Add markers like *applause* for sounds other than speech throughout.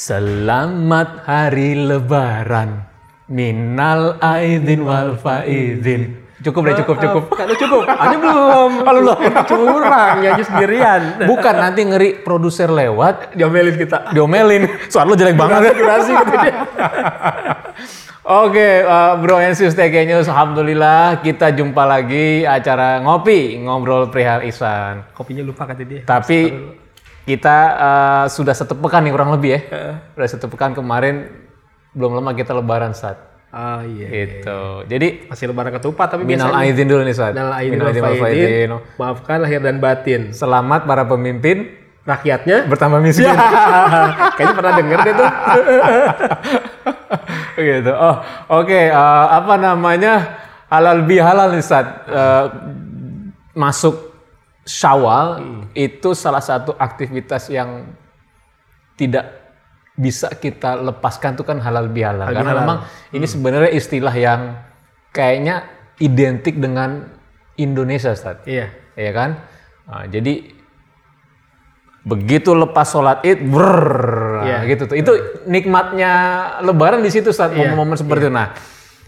Selamat hari lebaran. Minal aidin wal faidin. Cukup deh, cukup, cukup. Kalau cukup, *laughs* ada belum? Kalau belum, curang nyanyi sendirian. Bukan nanti ngeri produser lewat Diomelin kita. diomelin. Soal lo jelek banget. Durasi gitu dia. *laughs* Oke, uh, Bro and Sis TK News, Alhamdulillah kita jumpa lagi acara ngopi, ngobrol perihal Ihsan. Kopinya lupa kata dia. Tapi kita uh, sudah satu pekan nih kurang lebih ya. Sudah satu pekan kemarin, belum lama kita lebaran saat. Oh iya. Gitu. Jadi, Masih lebaran ketupat tapi minal biasanya. aidin dulu nih saat. Minal aidin wal faidin. Maafkan lahir dan batin. Selamat para pemimpin Rakyatnya. bertambah miskin. *laughs* Kayaknya pernah denger deh tuh. *laughs* gitu. Oh, oke. eh, apa namanya halal bihalal nih Sat. Eh, masuk Syawal itu salah satu aktivitas yang tidak bisa kita lepaskan tuh kan halal bihalal. Halal Karena bihalal. memang ini sebenarnya istilah yang kayaknya identik dengan Indonesia, Sat. Iya. ya kan? Nah, jadi begitu lepas sholat id, brrrr, Iya. gitu tuh. Itu nikmatnya Lebaran di situ saat Iya, momen-momen seperti itu. Nah,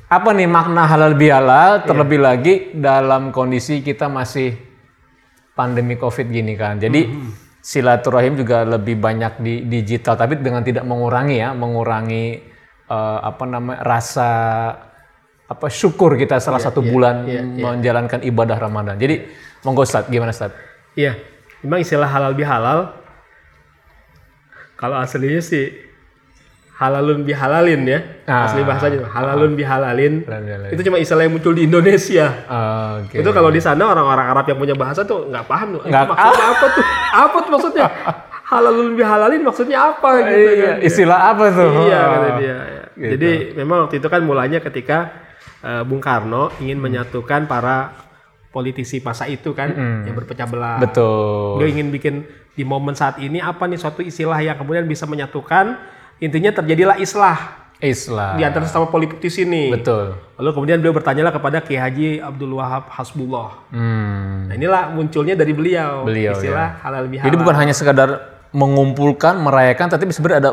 apa nih makna halal bihalal? Terlebih lagi dalam kondisi kita masih pandemi COVID gini kan. Jadi silaturahim juga lebih banyak di digital, tapi dengan tidak mengurangi ya, mengurangi eh, apa namanya rasa apa syukur kita salah satu bulan menjalankan ibadah Ramadan. Jadi monggo Ustaz, gimana Ustaz? Iya. Memang istilah halal bihalal. Kalau aslinya sih halalun bihalalin ya. Ah. Asli bahasanya halalun bihalalin. Halal bihalal. Itu cuma istilah yang muncul di Indonesia. Oke. Itu kalau di sana orang-orang Arab yang punya bahasa tuh nggak paham tuh. Nggak- maksudnya apa tuh? Apa tuh maksudnya? Halalun bihalalin maksudnya apa gitu Iya, kan? istilah apa tuh? Iya kata dia. ya. Gitu. Jadi memang waktu itu kan mulanya ketika eh, Bung Karno ingin Hmm. menyatukan para politisi masa itu kan yang berpecah belah. Hmm. Betul. Dia ingin bikin di momen saat ini apa nih suatu istilah yang kemudian bisa menyatukan intinya terjadilah islah Islam. di antara sesama politisi nih. Betul. Lalu kemudian beliau bertanyalah kepada Kiai Haji Abdul Wahab Hasbullah. Hmm. Nah inilah munculnya dari beliau, Beliau, istilah halal bihalal. Jadi bukan hanya sekadar mengumpulkan, merayakan, tapi sebenarnya ada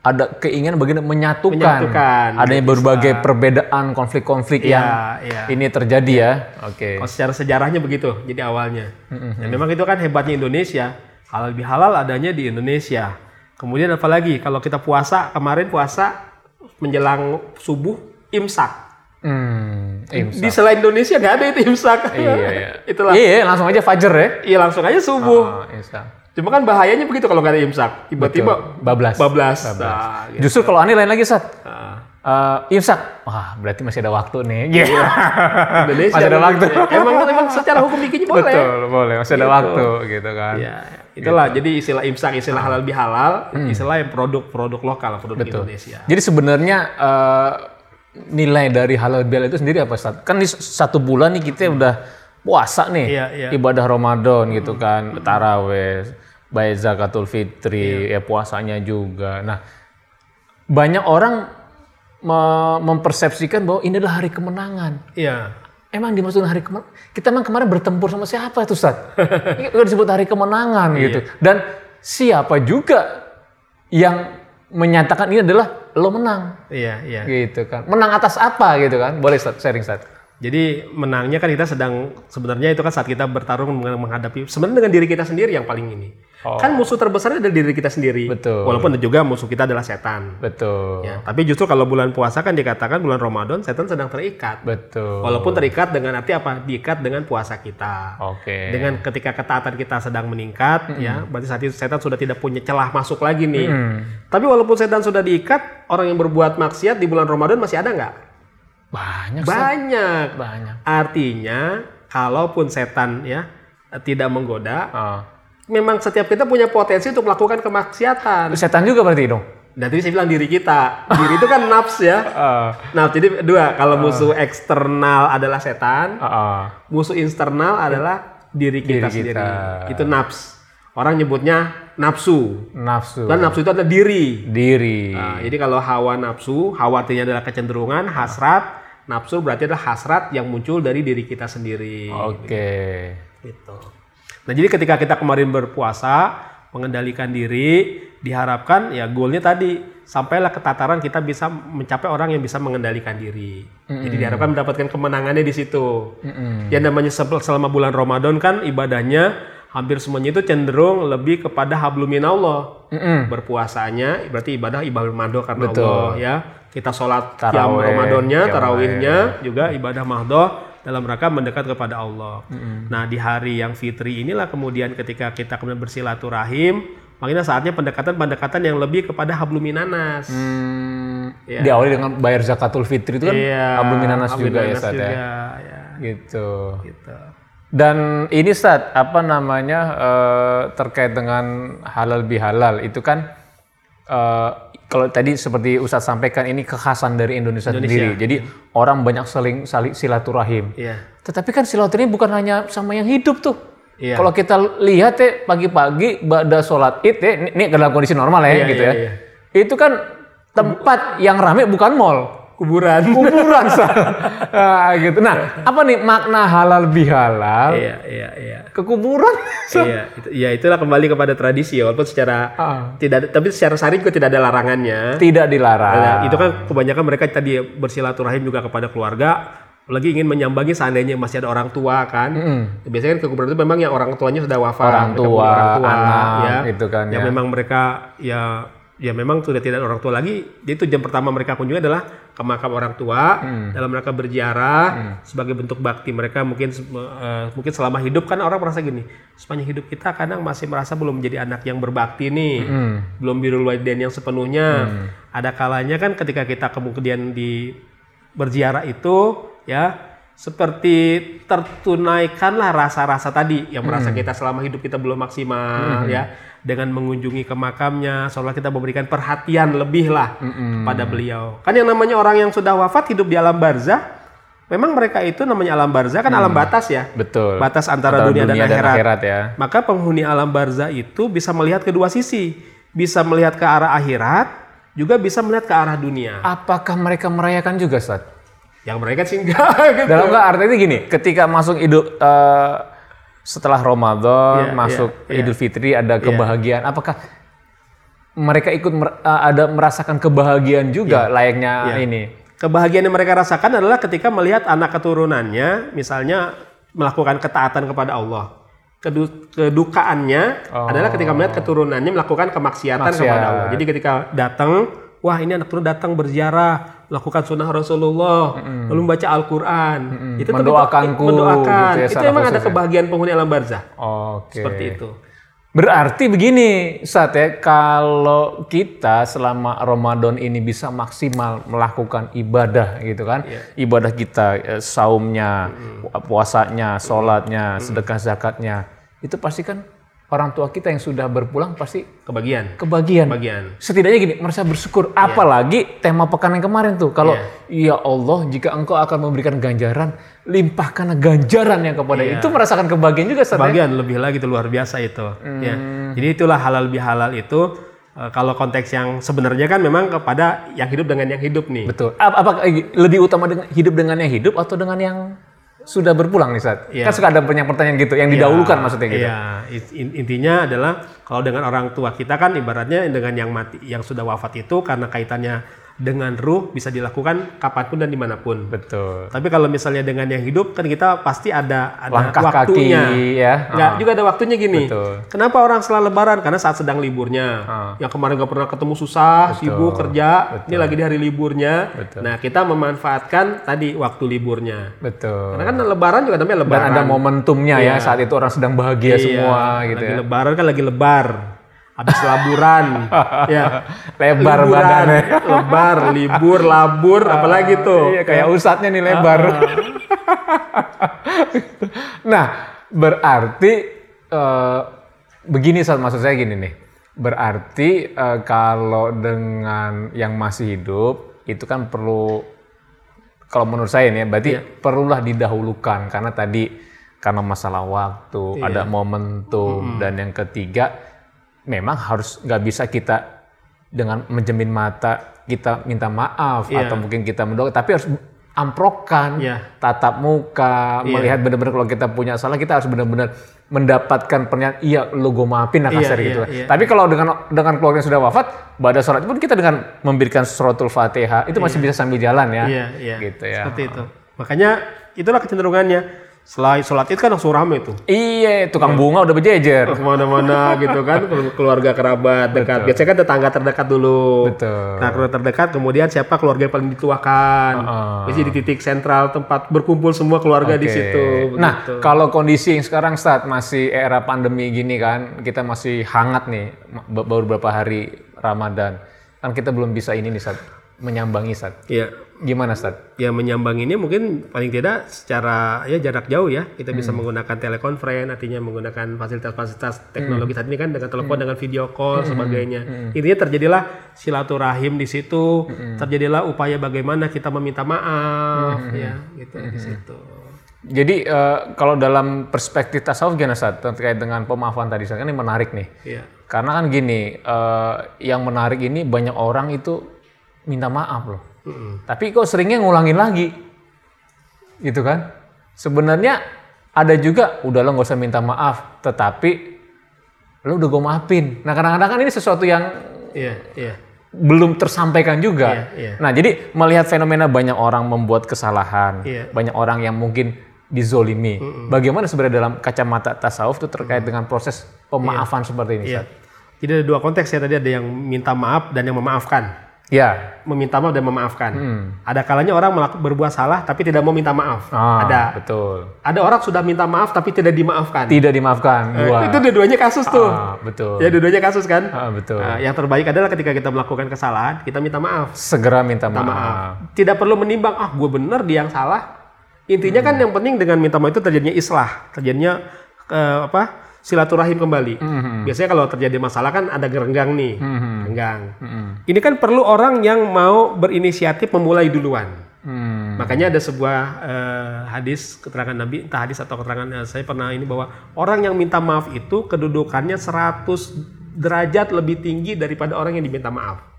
ada keinginan bagian menyatukan, Menyatukan. adanya berbagai perbedaan, konflik-konflik Iya, yang iya. ini terjadi ya. Oke. Kalau secara sejarahnya begitu, jadi awalnya. Dan memang itu kan hebatnya Indonesia. Halal bihalal adanya di Indonesia. Kemudian apalagi kalau kita puasa kemarin puasa menjelang subuh imsak. Hmm. imsak. Di selain Indonesia nggak ada itu imsak. Iya, iya. *laughs* Itulah. Iya, langsung aja fajar ya. Iya langsung aja subuh. Oh, imsak. Cuma kan bahayanya begitu kalau nggak ada imsak. Tiba-tiba Bablas. bablas. Nah, gitu. Justru kalau aneh lain lagi, Sat. Nah, Eh, imsak. Wah, berarti masih ada waktu nih. Iya. *laughs* Indonesia Masih ada gitu. waktu. Emang emang secara hukum bikinnya boleh. Betul, boleh. Masih ada Gitu. waktu gitu kan. Ya, itulah jadi istilah imsak, istilah halal bihalal, istilah yang produk-produk lokal, produk Hmm. Betul. Indonesia. Jadi sebenarnya eh, nilai dari halal bihalal itu sendiri apa Ustaz? Kan di satu bulan nih kita udah puasa nih, Iya, iya. ibadah Ramadan gitu kan, taraweh, bayar zakatul fitri, ya puasanya juga. Nah, banyak orang mempersepsikan bahwa ini adalah hari kemenangan. Iya. Emang dimaksud hari kemenangan? Kita emang kemarin bertempur sama siapa itu Ustaz? *laughs* Udah disebut hari kemenangan gitu. Dan siapa juga yang menyatakan ini adalah lo menang Iya, iya. gitu kan. Menang atas apa gitu kan? Boleh Ustaz, sharing Ustaz. Jadi menangnya kan kita sedang sebenarnya itu kan saat kita bertarung meng- menghadapi sebenarnya dengan diri kita sendiri yang paling ini. Kan musuh terbesarnya adalah diri kita sendiri. Oh. Betul. Walaupun juga musuh kita adalah setan. Betul. Ya, tapi justru kalau bulan puasa kan dikatakan bulan Ramadan setan sedang terikat. Betul. Walaupun terikat dengan arti apa? Diikat dengan puasa kita. Oke. Dengan ketika ketaatan kita sedang meningkat, ya, berarti saat itu setan sudah tidak punya celah masuk lagi nih. Tapi walaupun setan sudah diikat, orang yang berbuat maksiat di bulan Ramadan masih ada nggak? Banyak. Banyak. Banyak. Artinya, kalaupun setan ya tidak menggoda, Ah. Memang setiap kita punya potensi untuk melakukan kemaksiatan. Setan juga berarti dong. Dan tadi saya bilang diri kita, diri itu kan nafs ya. *laughs* Ah. Nah, jadi dua, kalau musuh eksternal adalah setan, ah. musuh internal adalah diri kita Diri sendiri. kita. Itu nafs. Orang nyebutnya nafsu. Nafsu. Dan nafsu itu adalah diri. Diri. Nah, jadi kalau hawa nafsu, hawa artinya adalah kecenderungan, hasrat, nafsu berarti adalah hasrat yang muncul dari diri kita sendiri. Oke. Gitu. Nah, jadi ketika kita kemarin berpuasa, mengendalikan diri diharapkan ya goalnya tadi sampailah ke tataran kita bisa mencapai orang yang bisa mengendalikan diri. Jadi diharapkan mendapatkan kemenangannya di situ. Yang namanya sel- selama bulan Ramadan kan ibadahnya hampir semuanya itu cenderung lebih kepada habluminallah. Berpuasanya berarti ibadah ibadah mahdoh karena Betul. Allah ya. Kita sholat Tarawih, Ramadannya, tarawihnya juga ibadah mahdoh dalam rangka mendekat kepada Allah. Nah di hari yang fitri inilah kemudian ketika kita kemudian bersilaturahim, makanya saatnya pendekatan-pendekatan yang lebih kepada habluminanas. Hmm, Iya. Diawali dengan bayar zakatul fitri itu kan Iya, abluminanas juga ya habluminanas Ustaz ya. juga, ya. Gitu. Gitu. Dan ini Ustaz, apa namanya eh, terkait dengan halal bihalal itu kan eh, kalau tadi seperti Ustaz sampaikan ini kekhasan dari Indonesia, sendiri. Jadi orang banyak saling saling silaturahim. Iya. Tetapi kan silaturahim bukan hanya sama yang hidup tuh. Iya. Kalau kita lihat ya pagi-pagi pada sholat id ya, ini, dalam kondisi normal ya Iya, gitu iya, ya. iya. Itu kan tempat yang rame bukan mall, Kuburan. kuburan Ustaz. *laughs* Ah, gitu. Nah, apa nih makna halal bihalal Iya, iya, iya. ke kuburan? *laughs* Iya, itu, ya itulah kembali kepada tradisi ya, walaupun secara Ah. tidak, tapi secara syar'i juga tidak ada larangannya. Tidak dilarang. Nah, itu kan kebanyakan mereka tadi bersilaturahim juga kepada keluarga, lagi ingin menyambangi seandainya masih ada orang tua kan. Biasanya kan ke kuburan itu memang yang orang tuanya sudah wafat, Orang tua, orang tua, anak, ya. gitu kan, Yang ya. memang mereka ya ya memang sudah tidak ada orang tua lagi. Jadi itu jam pertama mereka kunjungi adalah ke makam orang tua Hmm. dalam mereka berziarah sebagai bentuk bakti mereka mungkin eh, mungkin selama hidup kan orang merasa gini, sepanjang hidup kita kadang masih merasa belum menjadi anak yang berbakti nih Hmm. belum birrul walidain yang sepenuhnya. Ada kalanya kan ketika kita kemudian di berziarah itu ya seperti tertunaikanlah rasa-rasa tadi yang merasa kita selama hidup kita belum maksimal ya dengan mengunjungi ke makamnya seolah kita memberikan perhatian lebih lah pada beliau. Kan yang namanya orang yang sudah wafat hidup di alam barzah memang mereka itu namanya alam barzah kan alam batas ya. Betul. Batas antara, Antara dunia, dunia dan, dan akhirat. akhirat ya. Maka penghuni alam barzah itu bisa melihat kedua sisi, bisa melihat ke arah akhirat, juga bisa melihat ke arah dunia. Apakah mereka merayakan juga, Ustaz? Yang mereka sih enggak *laughs* gitu. Dalam artinya gini, ketika masuk Idul eh, setelah Ramadan, Iya, masuk iya, iya. Idul Fitri ada kebahagiaan, apakah mereka ikut mer- eh, ada merasakan kebahagiaan juga layaknya Iya. ini? Kebahagiaan yang mereka rasakan adalah ketika melihat anak keturunannya, misalnya melakukan ketaatan kepada Allah. Kedu- kedukaannya adalah ketika melihat keturunannya melakukan kemaksiatan Maksiat. kepada Allah. Jadi ketika datang, wah ini anak turun datang berziarah, melakukan sunnah Rasulullah, lalu membaca Al-Quran, itu tentu- Mendoakanku, mendoakan. gitu ya, itu memang ada ya. kebahagiaan penghuni alam barzah. Oke. Seperti itu. Berarti begini, saat ya, kalau kita selama Ramadan ini bisa maksimal melakukan ibadah gitu kan, ibadah kita, eh, saumnya, puasanya, sholatnya, sedekah zakatnya, itu pasti kan orang tua kita yang sudah berpulang pasti Kebagian. kebagian. Kebagian. Setidaknya gini, merasa bersyukur. Apalagi tema pekan yang kemarin tuh, kalau ya Allah, jika engkau akan memberikan ganjaran, limpahkan ganjaran yang kepada itu merasakan kebahagiaan juga, ya? Bagian lebih lagi itu luar biasa itu. Ya. Jadi itulah halal bihalal itu eh, kalau konteks yang sebenarnya kan memang kepada yang hidup dengan yang hidup nih. Betul. Ap- Apakah lebih utama dengan hidup dengan yang hidup atau dengan yang sudah berpulang nih, Sat? Iya. Kan suka ada banyak pertanyaan gitu, yang didahulukan maksudnya gitu. Iya, it- in- intinya adalah kalau dengan orang tua kita kan ibaratnya dengan yang mati, yang sudah wafat itu karena kaitannya dengan ruh bisa dilakukan kapan pun dan di mana pun. Betul. Tapi kalau misalnya dengan yang hidup kan kita pasti ada ada Langkah waktunya. kaki ya. Nggak, juga ada waktunya gini. Betul. Kenapa orang setelah lebaran? Karena saat sedang liburnya. Yang kemarin nggak pernah ketemu susah, sibuk kerja. Ini lagi di hari liburnya. Nah kita memanfaatkan tadi waktu liburnya. Betul. Karena kan lebaran juga namanya Dan lebaran. ada momentumnya ya saat itu orang sedang bahagia Iya, semua gitu lagi ya. lebaran kan lagi lebar. Habis laburan. *laughs* ya. Lebar Liburan, badannya. Lebar, libur, labur, apalagi tuh. Iya, kayak ustadznya nih lebar. *laughs* nah, berarti eh, begini saat maksud saya gini nih. Berarti eh, kalau dengan yang masih hidup itu kan perlu kalau menurut saya nih ya, berarti perlulah didahulukan karena tadi karena masalah waktu, ada momentum dan yang ketiga memang harus nggak bisa kita dengan menjamin mata kita minta maaf atau mungkin kita mendoa tapi harus amprokan, Iya. tatap muka, Iya. melihat benar-benar kalau kita punya salah kita harus benar-benar mendapatkan pernyataan iya lu gue maafin Iya, kasar iya, gitu. iya. Tapi kalau dengan dengan keluarga yang sudah wafat, pada sholat pun kita dengan memberikan suratul fatihah itu masih bisa sambil jalan ya. Iya, iya. Gitu ya. Seperti itu. Makanya itulah kecenderungannya. Selain sholat itu kan langsung rame tuh. Iya, tukang bunga udah berjejer. Ke mana-mana gitu kan, keluarga kerabat dekat. Biasanya kan tetangga terdekat dulu. Betul. Nah, keluarga terdekat, kemudian siapa keluarga yang paling dituakan. Heeh. Biasanya di titik sentral tempat berkumpul semua keluarga di Oke. situ. Nah, begitu. kalau kondisi yang sekarang saat masih era pandemi gini kan, kita masih hangat nih baru beberapa hari Ramadan. Kan kita belum bisa ini nih saat menyambangi saat. Iya. Gimana saat? Ya menyambanginnya mungkin paling tidak secara ya jarak jauh ya kita bisa menggunakan telekonferensi artinya menggunakan fasilitas-fasilitas teknologi saat ini kan dengan telepon dengan video call sebagainya intinya terjadilah silaturahim di situ terjadilah upaya bagaimana kita meminta maaf ya gitu di situ Jadi eh, kalau dalam perspektif tasawuf gimana saat terkait dengan pemaafan tadi Sat? kan ini menarik nih. Iya. Karena kan gini, eh, yang menarik ini banyak orang itu minta maaf loh. Tapi kok seringnya ngulangin lagi. Gitu kan? Sebenarnya ada juga, udah lo nggak usah minta maaf, tetapi lo udah gue maafin. Nah kadang-kadang kan ini sesuatu yang iya iya belum tersampaikan juga. Iya, iya. Nah, jadi melihat fenomena banyak orang membuat kesalahan, Iya. banyak orang yang mungkin dizolimi. Bagaimana sebenarnya dalam kacamata tasawuf itu terkait dengan proses pemaafan seperti ini? Ustaz? jadi ada dua konteks ya tadi ada yang minta maaf dan yang memaafkan Ya. meminta maaf dan memaafkan ada kalanya orang melakukan berbuat salah tapi tidak mau minta maaf Ah, ada Betul. ada orang sudah minta maaf tapi tidak dimaafkan Tidak dimaafkan. Eh, itu dua-duanya kasus tuh. Ah, betul. Ya dua-duanya kasus kan. Ah, betul. Nah, yang terbaik adalah ketika kita melakukan kesalahan, kita minta maaf. Segera minta Minta maaf. maaf. Tidak perlu menimbang, ah gue bener dia yang salah. Intinya kan yang penting dengan minta maaf itu terjadinya islah, terjadinya eh, apa? Silaturahim kembali. Biasanya kalau terjadi masalah kan ada gerenggang nih, renggang. Ini kan perlu orang yang mau berinisiatif memulai duluan. Hmm. Makanya ada sebuah eh, hadis keterangan Nabi, entah hadis atau keterangan eh, saya pernah ini bahwa orang yang minta maaf itu kedudukannya 100 derajat lebih tinggi daripada orang yang diminta maaf.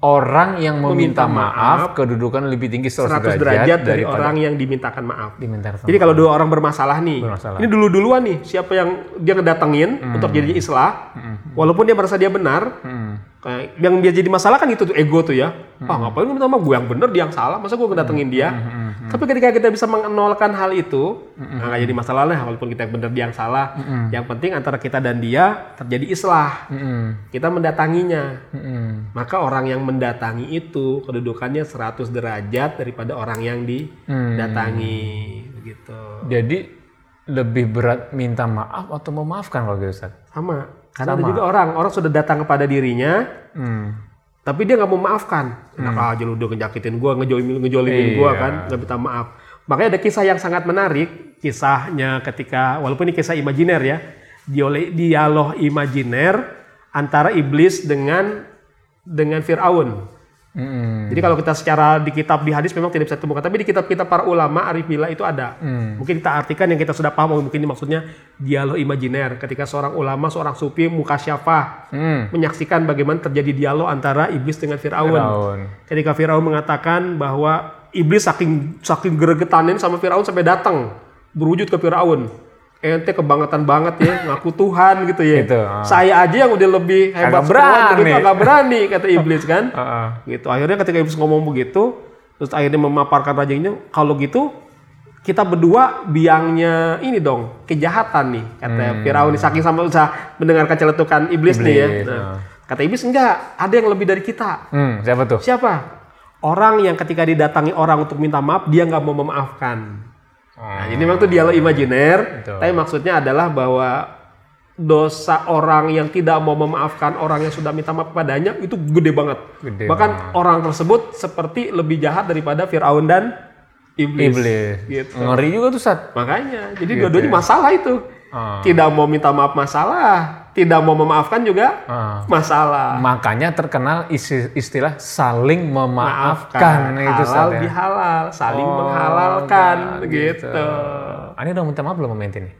Orang yang meminta, Meminta maaf, kedudukan lebih tinggi 100, 100 derajat dari daripada orang yang dimintakan maaf. diminta maaf. Jadi kalau dua orang bermasalah nih, Bermasalah. ini dulu-duluan nih, siapa yang dia ngedatengin untuk jadi islah, walaupun dia merasa dia benar, Hmm. kayak yang dia jadi masalah kan itu tuh ego tuh ya. Ah ngapain lu minta maaf? Gue yang bener, dia yang salah. Masa gue ngedatengin dia? Tapi ketika kita bisa menolkan hal itu, nah, nggak jadi masalah lah. Walaupun kita yang bener, dia yang salah. Yang penting antara kita dan dia terjadi islah. Mm-mm. Kita mendatanginya. Mm-mm. Maka orang yang mendatangi itu kedudukannya 100 derajat daripada orang yang didatangi. Begitu. Jadi lebih berat minta maaf atau memaafkan kalau gitu Ustaz? Sama. Karena ada juga orang, orang sudah datang kepada dirinya, Hmm. Tapi dia nggak mau maafkan. Enak aja lu udah ngejakitin gua, ngejolimin, ngejolimin gua kan, nggak minta maaf. Makanya ada kisah yang sangat menarik, kisahnya ketika walaupun ini kisah imajiner ya, dialog imajiner antara iblis dengan dengan Firaun. Mm-mm. Jadi kalau kita secara di kitab di hadis memang tidak bisa temukan, tapi di kitab-kitab para ulama arif billah itu ada. Mungkin kita artikan yang kita sudah paham, mungkin ini maksudnya dialog imajiner. Ketika seorang ulama, seorang sufi mukasyafah Hmm. menyaksikan bagaimana terjadi dialog antara iblis dengan Firaun. Firaun. Ketika Firaun mengatakan bahwa iblis saking saking geregetanin sama Firaun sampai datang berwujud ke Firaun. Ente kebangetan banget ya, *laughs* ngaku Tuhan gitu ya. Gitu, ah. Saya aja yang udah lebih hebat berani. agak berani kata *laughs* iblis kan. Heeh. gitu. Akhirnya ketika iblis ngomong begitu, terus akhirnya memaparkan rajanya, kalau gitu kita berdua biangnya ini dong kejahatan nih kata Firaun nih, saking sama usaha mendengarkan celetukan iblis, nih ya. Iblis, Nah, ah. Kata iblis enggak, ada yang lebih dari kita. Hmm, siapa tuh? Siapa? Orang yang ketika didatangi orang untuk minta maaf, dia nggak mau memaafkan. Nah, ini memang tuh dialog imajiner, Betul. tapi maksudnya adalah bahwa dosa orang yang tidak mau memaafkan orang yang sudah minta maaf padanya itu gede banget. Gede Bahkan orang tersebut seperti lebih jahat daripada Firaun dan iblis. Iblis. Gitu. Ngeri juga tuh Sat. Makanya, jadi dua-duanya masalah itu. Ah. Tidak mau minta maaf masalah, tidak mau memaafkan juga Ah. masalah. Makanya terkenal isi- istilah saling memaafkan itu Sat halal ya. bihalal, saling Oh, menghalalkan enggak, gitu. Ah, Ini udah minta maaf belum sama nih?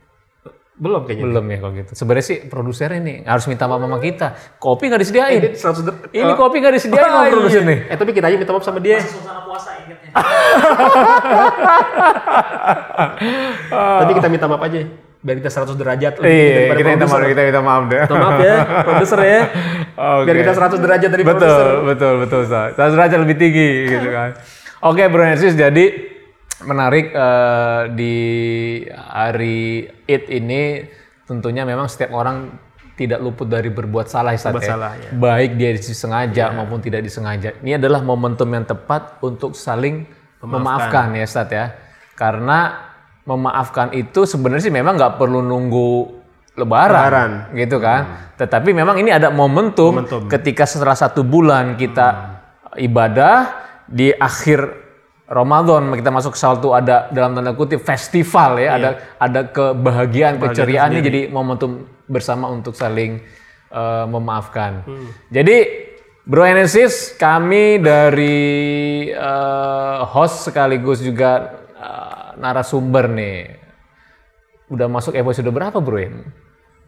Belum kayaknya. Belum ya kalau gitu. Sebenarnya sih produsernya nih harus minta maaf sama kita. Kopi nggak disediain. Ini 100 der- Ini kopi nggak disediain sama Ah, produser iya. nih. Eh tapi kita aja minta maaf sama dia. Suasana puasa ingetnya. *laughs* Tapi kita minta maaf aja. Biar kita 100 derajat lebih Iya, daripada kita minta maaf, kita minta maaf deh. Minta maaf ya, produser ya. Oke. Biar kita 100 derajat dari betul, produser. betul, betul, betul. Satu derajat lebih tinggi gitu kan. Oke, Bro Narsis, jadi menarik eh, di hari Id ini tentunya memang setiap orang tidak luput dari berbuat salah, Ustaz, Berbuat ya. salah, ya. Baik dia disengaja maupun tidak disengaja. Ini adalah momentum yang tepat untuk saling memaafkan, ya, Ustaz ya. Karena memaafkan itu sebenarnya sih memang nggak perlu nunggu lebaran, Lebaran. gitu kan. Tetapi memang ini ada momentum, Momentum. ketika setelah satu bulan kita ibadah di akhir Ramadan kita masuk saltu ada dalam tanda kutip festival ya, ada ada kebahagiaan, keceriaan ini jadi momentum bersama untuk saling eh, memaafkan. Jadi Bro Enesis, kami dari eh, host sekaligus juga narasumber nih. Udah masuk episode berapa bro ya?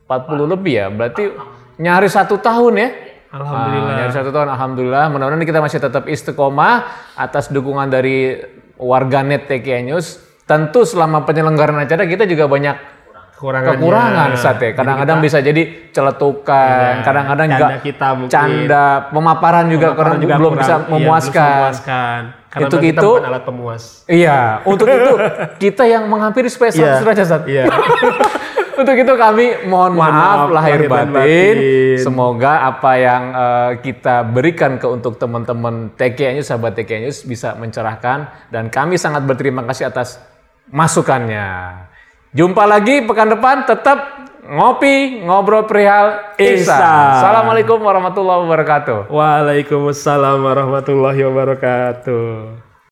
40 lebih ya, berarti nyaris satu tahun ya? Alhamdulillah. Ah, nyaris satu tahun, Alhamdulillah. Mudah-mudahan kita masih tetap istiqomah atas dukungan dari warganet TKI News. Tentu selama penyelenggaraan acara kita juga banyak Kekurangannya. kekurangan saat ya. Kadang-kadang bisa jadi celetukan, kadang-kadang Canda juga kita mungkin. canda, pemaparan juga Pemaparan kadang belum kurang. bisa Iya, belum memuaskan. memuaskan. Karena itu- bukan alat pemuas. Iya, *laughs* untuk itu kita yang menghampiri supaya 100 derajat Sat. Iya. *laughs* Untuk itu kami mohon maaf, maaf, lahir lahir batin. batin. Semoga apa yang eh, kita berikan ke untuk teman-teman TK News, sahabat TK News bisa mencerahkan dan kami sangat berterima kasih atas masukannya. Jumpa lagi pekan depan tetap ngopi ngobrol perihal. Ihsan. Assalamualaikum warahmatullahi wabarakatuh. Waalaikumsalam warahmatullahi wabarakatuh.